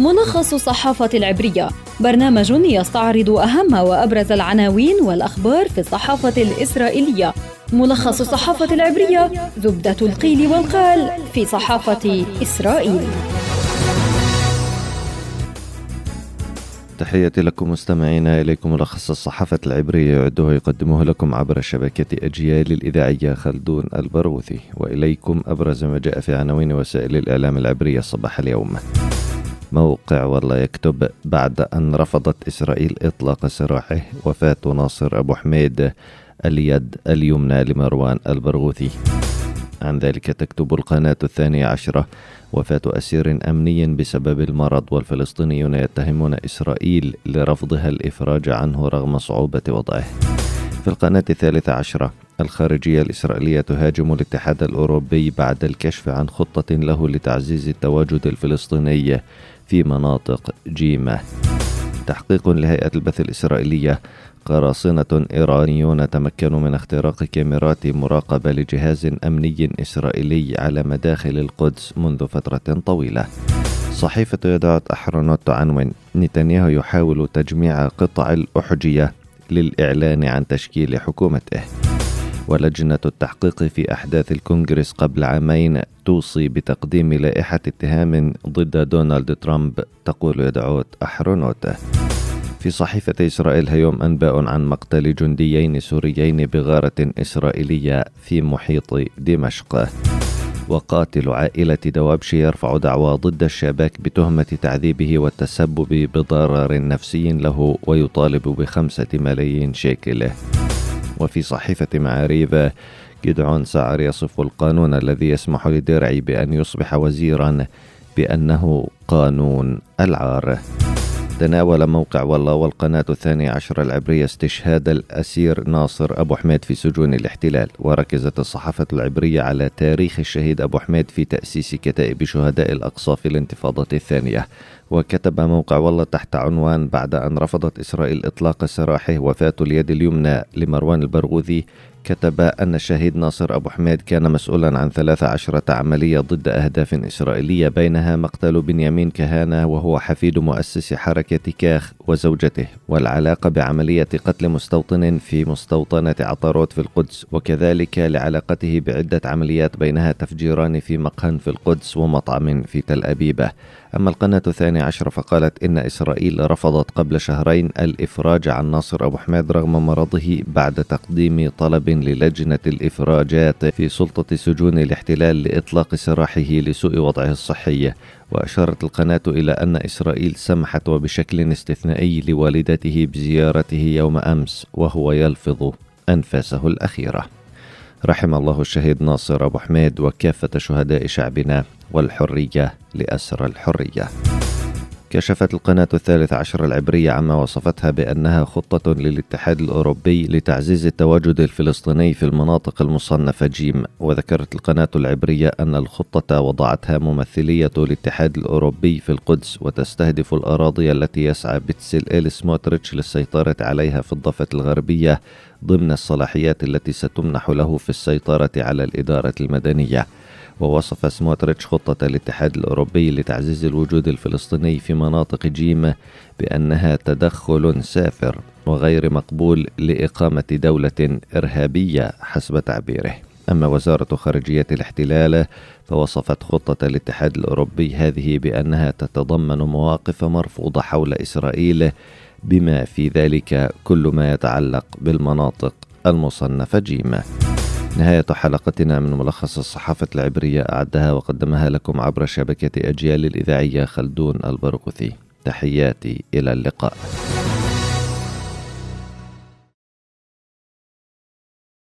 ملخص الصحافة العبرية. برنامج يستعرض أهم وأبرز العناوين والأخبار في الصحافة الإسرائيلية. ملخص الصحافة العبرية زبدة القيل والقال في صحافة إسرائيل. تحياتي لكم مستمعينا إليكم ملخص الصحافة العبرية. يعده يقدمه لكم عبر شبكة أجيال الإذاعية خلدون البروثي. وإليكم أبرز ما جاء في عناوين وسائل الإعلام العبرية صباح اليوم. موقع والله يكتب بعد أن رفضت إسرائيل إطلاق سراحه وفاة ناصر أبو حميد اليد اليمنى لمروان البرغوثي. عن ذلك تكتب القناة الثانية عشرة وفاة أسير أمني بسبب المرض والفلسطينيون يتهمون إسرائيل لرفضها الإفراج عنه رغم صعوبة وضعه. في القناة الثالثة عشرة الخارجية الإسرائيلية تهاجم الاتحاد الأوروبي بعد الكشف عن خطة له لتعزيز التواجد الفلسطيني. في مناطق جيمة تحقيق لهيئة البث الإسرائيلية. قراصنة إيرانيون تمكنوا من اختراق كاميرات مراقبة لجهاز أمني إسرائيلي على مداخل القدس منذ فترة طويلة. صحيفة يدعوت أحرنوت تعنون نتنياهو يحاول تجميع قطع الأحجية للإعلان عن تشكيل حكومته. ولجنة التحقيق في أحداث الكونغرس قبل عامين توصي بتقديم لائحة اتهام ضد دونالد ترامب تقول يدعوت أحرنوت في صحيفة إسرائيل هيوم أنباء عن مقتل جنديين سوريين بغارة إسرائيلية في محيط دمشق. وقاتل عائلة دوابشي يرفع دعوى ضد الشباك بتهمة تعذيبه والتسبب بضرر نفسي له ويطالب بخمسة ملايين شيكل. وفي صحيفة معاريف جدعون سعر يصف القانون الذي يسمح لدرعي بأن يصبح وزيرا بأنه قانون العار. تناول موقع والله والقناة الثانية عشر العبرية استشهاد الأسير ناصر أبو حميد في سجون الاحتلال. وركزت الصحافة العبرية على تاريخ الشهيد أبو حميد في تأسيس كتائب شهداء الأقصى في الانتفاضة الثانية. وكتب موقع والله تحت عنوان بعد أن رفضت إسرائيل إطلاق سراحه وفاة اليد اليمنى لمروان البرغوثي كتب أن الشهيد ناصر أبو حميد كان مسؤولا عن 13 عملية ضد أهداف إسرائيلية بينها مقتل بنيامين كهانة وهو حفيد مؤسس حركة كاخ وزوجته والعلاقة بعملية قتل مستوطن في مستوطنة عطاروت في القدس وكذلك لعلاقته بعدة عمليات بينها تفجيران في مقهى في القدس ومطعم في تل أبيبة. أما القناة الثانية عشر فقالت إن إسرائيل رفضت قبل شهرين الإفراج عن ناصر أبو حميد رغم مرضه بعد تقديم طلب للجنة الإفراجات في سلطة سجون الاحتلال لإطلاق سراحه لسوء وضعه الصحي. وأشارت القناة إلى أن إسرائيل سمحت وبشكل استثنائي لوالدته بزيارته يوم أمس وهو يلفظ أنفاسه الأخيرة. رحم الله الشهيد ناصر أبو حميد وكافة شهداء شعبنا والحرية لأسر الحرية. كشفت القناة الثالث عشر العبرية عما وصفتها بأنها خطة للاتحاد الأوروبي لتعزيز التواجد الفلسطيني في المناطق المصنفة جيم. وذكرت القناة العبرية أن الخطة وضعتها ممثلية الاتحاد الأوروبي في القدس وتستهدف الأراضي التي يسعى بتسل إيل سموتريتش للسيطرة عليها في الضفة الغربية ضمن الصلاحيات التي ستمنح له في السيطرة على الإدارة المدنية. ووصف سموتريتش خطة الاتحاد الأوروبي لتعزيز الوجود الفلسطيني في مناطق جيم بأنها تدخل سافر وغير مقبول لإقامة دولة إرهابية حسب تعبيره. أما وزارة خارجية الاحتلال فوصفت خطة الاتحاد الأوروبي هذه بأنها تتضمن مواقف مرفوضة حول إسرائيل بما في ذلك كل ما يتعلق بالمناطق المصنفة جيم نهاية حلقتنا من ملخص الصحافة العبرية أعدها وقدمها لكم عبر شبكة أجيال الإذاعية خلدون البرغوثي تحياتي إلى اللقاء.